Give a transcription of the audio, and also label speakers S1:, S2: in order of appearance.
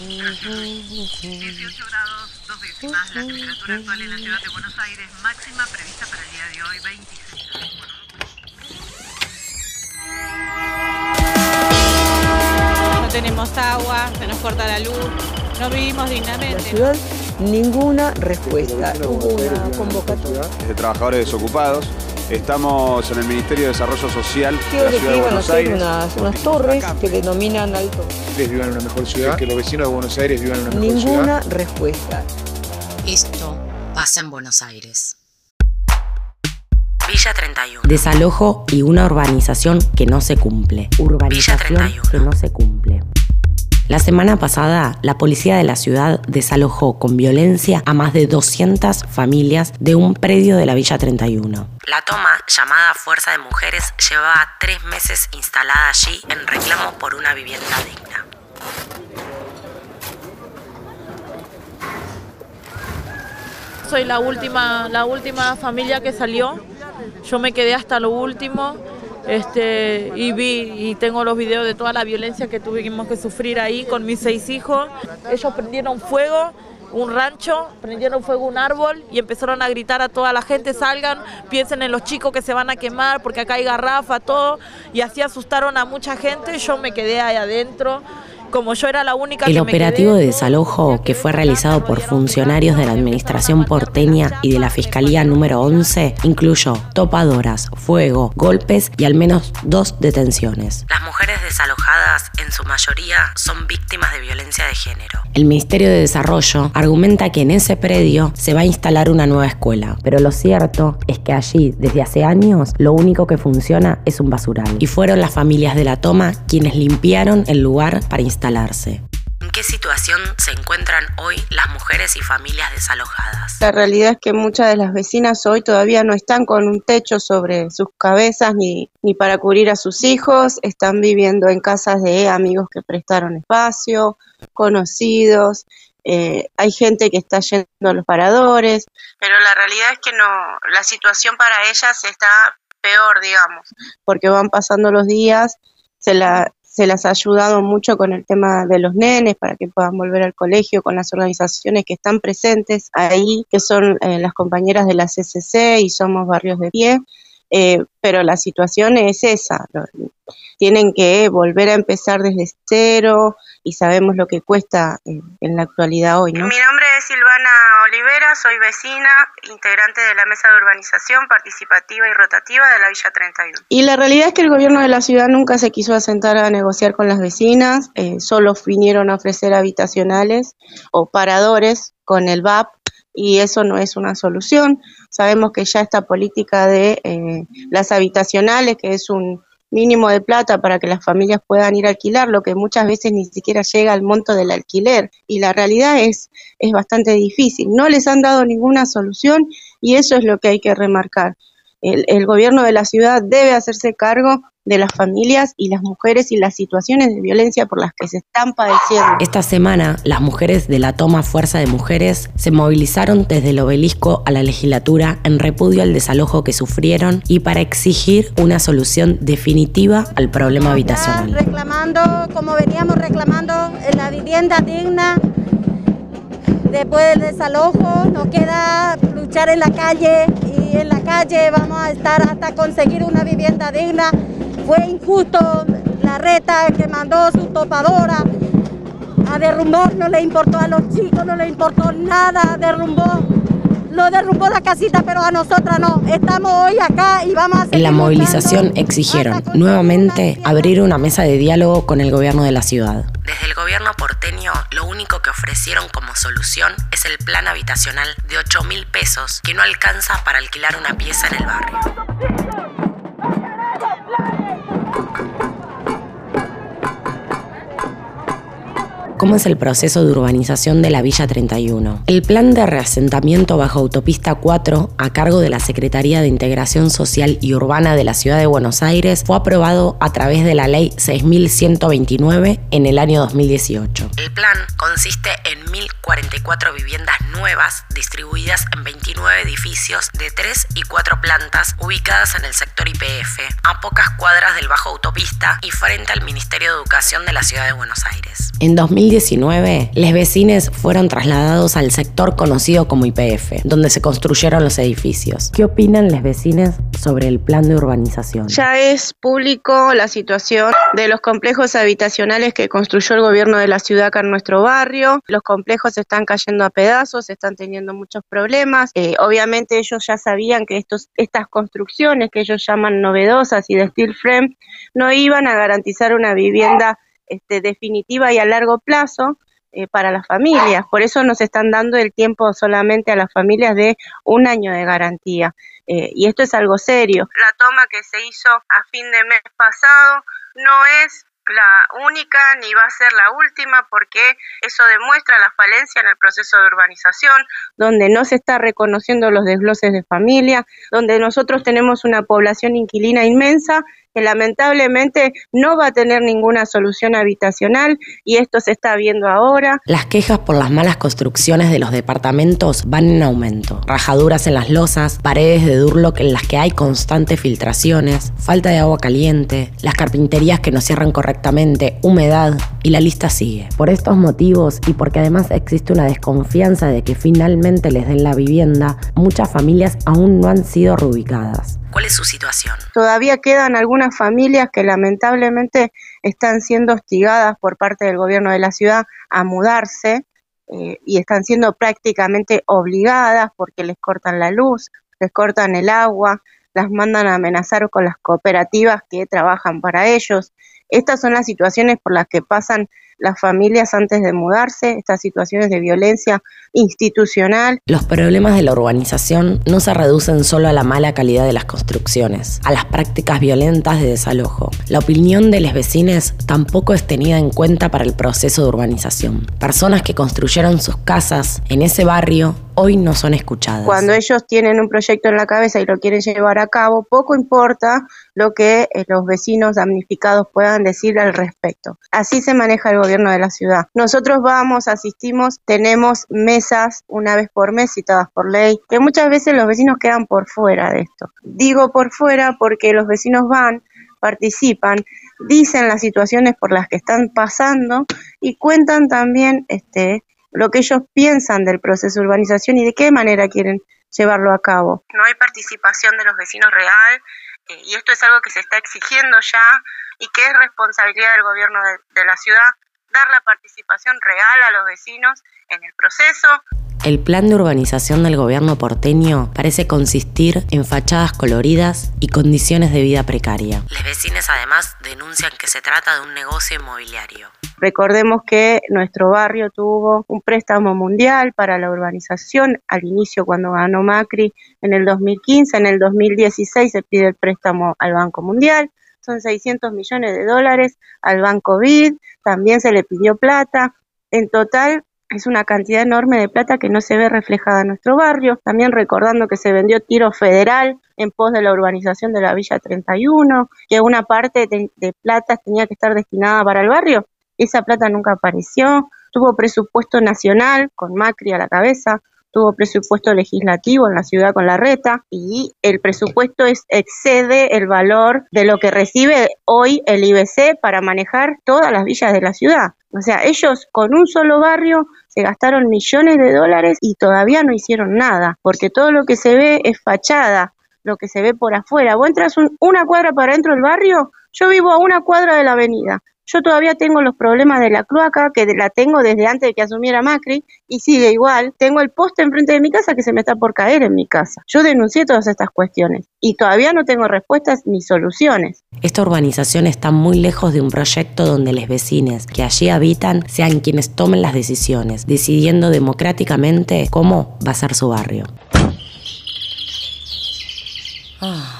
S1: 18 grados, dos décimas, la temperatura actual en la ciudad de Buenos Aires, máxima prevista para el día de hoy, 26 grados.
S2: No tenemos agua, se nos corta la luz, no vivimos dignamente.
S3: La ciudad, ninguna respuesta. Hubo una convocatoria.
S4: de trabajadores desocupados. Estamos en el Ministerio de Desarrollo Social de la
S3: que
S4: Ciudad de Buenos Aires.
S3: unas, unas torres que denominan alto.
S5: vivan en una mejor ciudad, que los vecinos de Buenos Aires vivan en una mejor ciudad.
S3: Ninguna respuesta.
S6: Esto pasa en Buenos Aires. Villa 31.
S7: Desalojo y una urbanización que no se cumple. Urbanización
S6: 31.
S7: que no se cumple. La semana pasada, la policía de la ciudad desalojó con violencia a más de 200 familias de un predio de la Villa 31. La toma, llamada Fuerza de Mujeres, llevaba tres meses instalada allí en reclamo por una vivienda digna.
S2: Soy la última, la última familia que salió. Yo me quedé hasta lo último. Este, y vi y tengo los videos de toda la violencia que tuvimos que sufrir ahí con mis seis hijos. Ellos prendieron fuego un rancho, prendieron fuego un árbol y empezaron a gritar a toda la gente, salgan, piensen en los chicos que se van a quemar porque acá hay garrafa, todo. Y así asustaron a mucha gente. Yo me quedé ahí adentro. Como yo era la única
S7: El
S2: que
S7: operativo
S2: quedé,
S7: de desalojo, que fue realizado por funcionarios de la Administración porteña y de la Fiscalía número 11, incluyó topadoras, fuego, golpes y al menos dos detenciones. Las mujeres desalojadas, en su mayoría, son víctimas de violencia de género. El Ministerio de Desarrollo argumenta que en ese predio se va a instalar una nueva escuela, pero lo cierto es que allí, desde hace años, lo único que funciona es un basural. Y fueron las familias de la toma quienes limpiaron el lugar para instalarse. ¿En qué situación se encuentran hoy las mujeres y familias desalojadas?
S8: La realidad es que muchas de las vecinas hoy todavía no están con un techo sobre sus cabezas ni, ni para cubrir a sus hijos, están viviendo en casas de amigos que prestaron espacio, conocidos, eh, hay gente que está yendo a los paradores, pero la realidad es que no, la situación para ellas está peor, digamos, porque van pasando los días, se la se las ha ayudado mucho con el tema de los nenes para que puedan volver al colegio, con las organizaciones que están presentes ahí, que son eh, las compañeras de la CCC y somos barrios de pie, eh, pero la situación es esa, tienen que volver a empezar desde cero y sabemos lo que cuesta eh, en la actualidad hoy. ¿no? Mi nombre es Silvana Olivera, soy vecina, integrante de la Mesa de Urbanización Participativa y Rotativa de la Villa 31. Y la realidad es que el gobierno de la ciudad nunca se quiso asentar a negociar con las vecinas, eh, solo vinieron a ofrecer habitacionales o paradores con el VAP y eso no es una solución. Sabemos que ya esta política de eh, las habitacionales, que es un mínimo de plata para que las familias puedan ir a alquilar, lo que muchas veces ni siquiera llega al monto del alquiler. Y la realidad es, es bastante difícil. No les han dado ninguna solución y eso es lo que hay que remarcar. El, el gobierno de la ciudad debe hacerse cargo de las familias y las mujeres y las situaciones de violencia por las que se están padeciendo.
S7: Esta semana, las mujeres de la toma Fuerza de Mujeres se movilizaron desde el obelisco a la legislatura en repudio al desalojo que sufrieron y para exigir una solución definitiva al problema habitacional.
S9: reclamando, como veníamos reclamando, en la vivienda digna. Después del desalojo nos queda luchar en la calle y en la calle vamos a estar hasta conseguir una vivienda digna. Fue injusto la reta que mandó su topadora a derrumbar, no le importó a los chicos, no le importó nada, derrumbó. Lo derrumbó la casita, pero a nosotras no. Estamos hoy acá y vamos a
S7: En la movilización exigieron nuevamente abrir una mesa de diálogo con el gobierno de la ciudad. Desde el gobierno porteño, lo único que ofrecieron como solución es el plan habitacional de 8 mil pesos que no alcanza para alquilar una pieza en el barrio. ¿Cómo es el proceso de urbanización de la Villa 31? El plan de reasentamiento bajo autopista 4 a cargo de la Secretaría de Integración Social y Urbana de la Ciudad de Buenos Aires fue aprobado a través de la Ley 6129 en el año 2018. El plan consiste en 1.044 viviendas nuevas distribuidas en 29 edificios de 3 y 4 plantas ubicadas en el sector IPF, a pocas cuadras del bajo autopista y frente al Ministerio de Educación de la Ciudad de Buenos Aires. En 2018 2019, los vecinos fueron trasladados al sector conocido como IPF, donde se construyeron los edificios. ¿Qué opinan los vecinos sobre el plan de urbanización?
S8: Ya es público la situación de los complejos habitacionales que construyó el gobierno de la ciudad acá en nuestro barrio. Los complejos están cayendo a pedazos, están teniendo muchos problemas. Eh, obviamente ellos ya sabían que estos, estas construcciones que ellos llaman novedosas y de steel frame no iban a garantizar una vivienda este, definitiva y a largo plazo eh, para las familias. Por eso nos están dando el tiempo solamente a las familias de un año de garantía. Eh, y esto es algo serio. La toma que se hizo a fin de mes pasado no es la única ni va a ser la última porque eso demuestra la falencia en el proceso de urbanización, donde no se está reconociendo los desgloses de familia, donde nosotros tenemos una población inquilina inmensa que lamentablemente no va a tener ninguna solución habitacional y esto se está viendo ahora.
S7: Las quejas por las malas construcciones de los departamentos van en aumento. Rajaduras en las losas, paredes de Durlock en las que hay constantes filtraciones, falta de agua caliente, las carpinterías que no cierran correctamente, humedad y la lista sigue. Por estos motivos y porque además existe una desconfianza de que finalmente les den la vivienda, muchas familias aún no han sido reubicadas.
S6: ¿Cuál es su situación?
S8: Todavía quedan algunas familias que lamentablemente están siendo hostigadas por parte del gobierno de la ciudad a mudarse eh, y están siendo prácticamente obligadas porque les cortan la luz, les cortan el agua, las mandan a amenazar con las cooperativas que trabajan para ellos. Estas son las situaciones por las que pasan las familias antes de mudarse, estas situaciones de violencia institucional.
S7: Los problemas de la urbanización no se reducen solo a la mala calidad de las construcciones, a las prácticas violentas de desalojo. La opinión de los vecinos tampoco es tenida en cuenta para el proceso de urbanización. Personas que construyeron sus casas en ese barrio hoy no son escuchadas.
S8: Cuando ellos tienen un proyecto en la cabeza y lo quieren llevar a cabo, poco importa lo que eh, los vecinos damnificados puedan decir al respecto. Así se maneja el gobierno de la ciudad. Nosotros vamos, asistimos, tenemos mesas una vez por mes citadas por ley, que muchas veces los vecinos quedan por fuera de esto. Digo por fuera porque los vecinos van, participan, dicen las situaciones por las que están pasando y cuentan también este lo que ellos piensan del proceso de urbanización y de qué manera quieren llevarlo a cabo. No hay participación de los vecinos real eh, y esto es algo que se está exigiendo ya y que es responsabilidad del gobierno de la ciudad dar la participación real a los vecinos en el proceso.
S7: El plan de urbanización del gobierno porteño parece consistir en fachadas coloridas y condiciones de vida precaria.
S6: Los vecinos además denuncian que se trata de un negocio inmobiliario.
S8: Recordemos que nuestro barrio tuvo un préstamo mundial para la urbanización al inicio cuando ganó Macri en el 2015, en el 2016 se pide el préstamo al Banco Mundial, son 600 millones de dólares al Banco BID, también se le pidió plata. En total es una cantidad enorme de plata que no se ve reflejada en nuestro barrio. También recordando que se vendió tiro federal en pos de la urbanización de la Villa 31, que una parte de, de plata tenía que estar destinada para el barrio. Esa plata nunca apareció. Tuvo presupuesto nacional con Macri a la cabeza, tuvo presupuesto legislativo en la ciudad con la reta y el presupuesto es, excede el valor de lo que recibe hoy el IBC para manejar todas las villas de la ciudad. O sea, ellos con un solo barrio se gastaron millones de dólares y todavía no hicieron nada, porque todo lo que se ve es fachada, lo que se ve por afuera. Vos entras una cuadra para dentro del barrio, yo vivo a una cuadra de la avenida. Yo todavía tengo los problemas de la cloaca, que la tengo desde antes de que asumiera Macri, y sigue igual. Tengo el poste enfrente de mi casa que se me está por caer en mi casa. Yo denuncié todas estas cuestiones y todavía no tengo respuestas ni soluciones.
S7: Esta urbanización está muy lejos de un proyecto donde los vecinos que allí habitan sean quienes tomen las decisiones, decidiendo democráticamente cómo va a ser su barrio. Ah.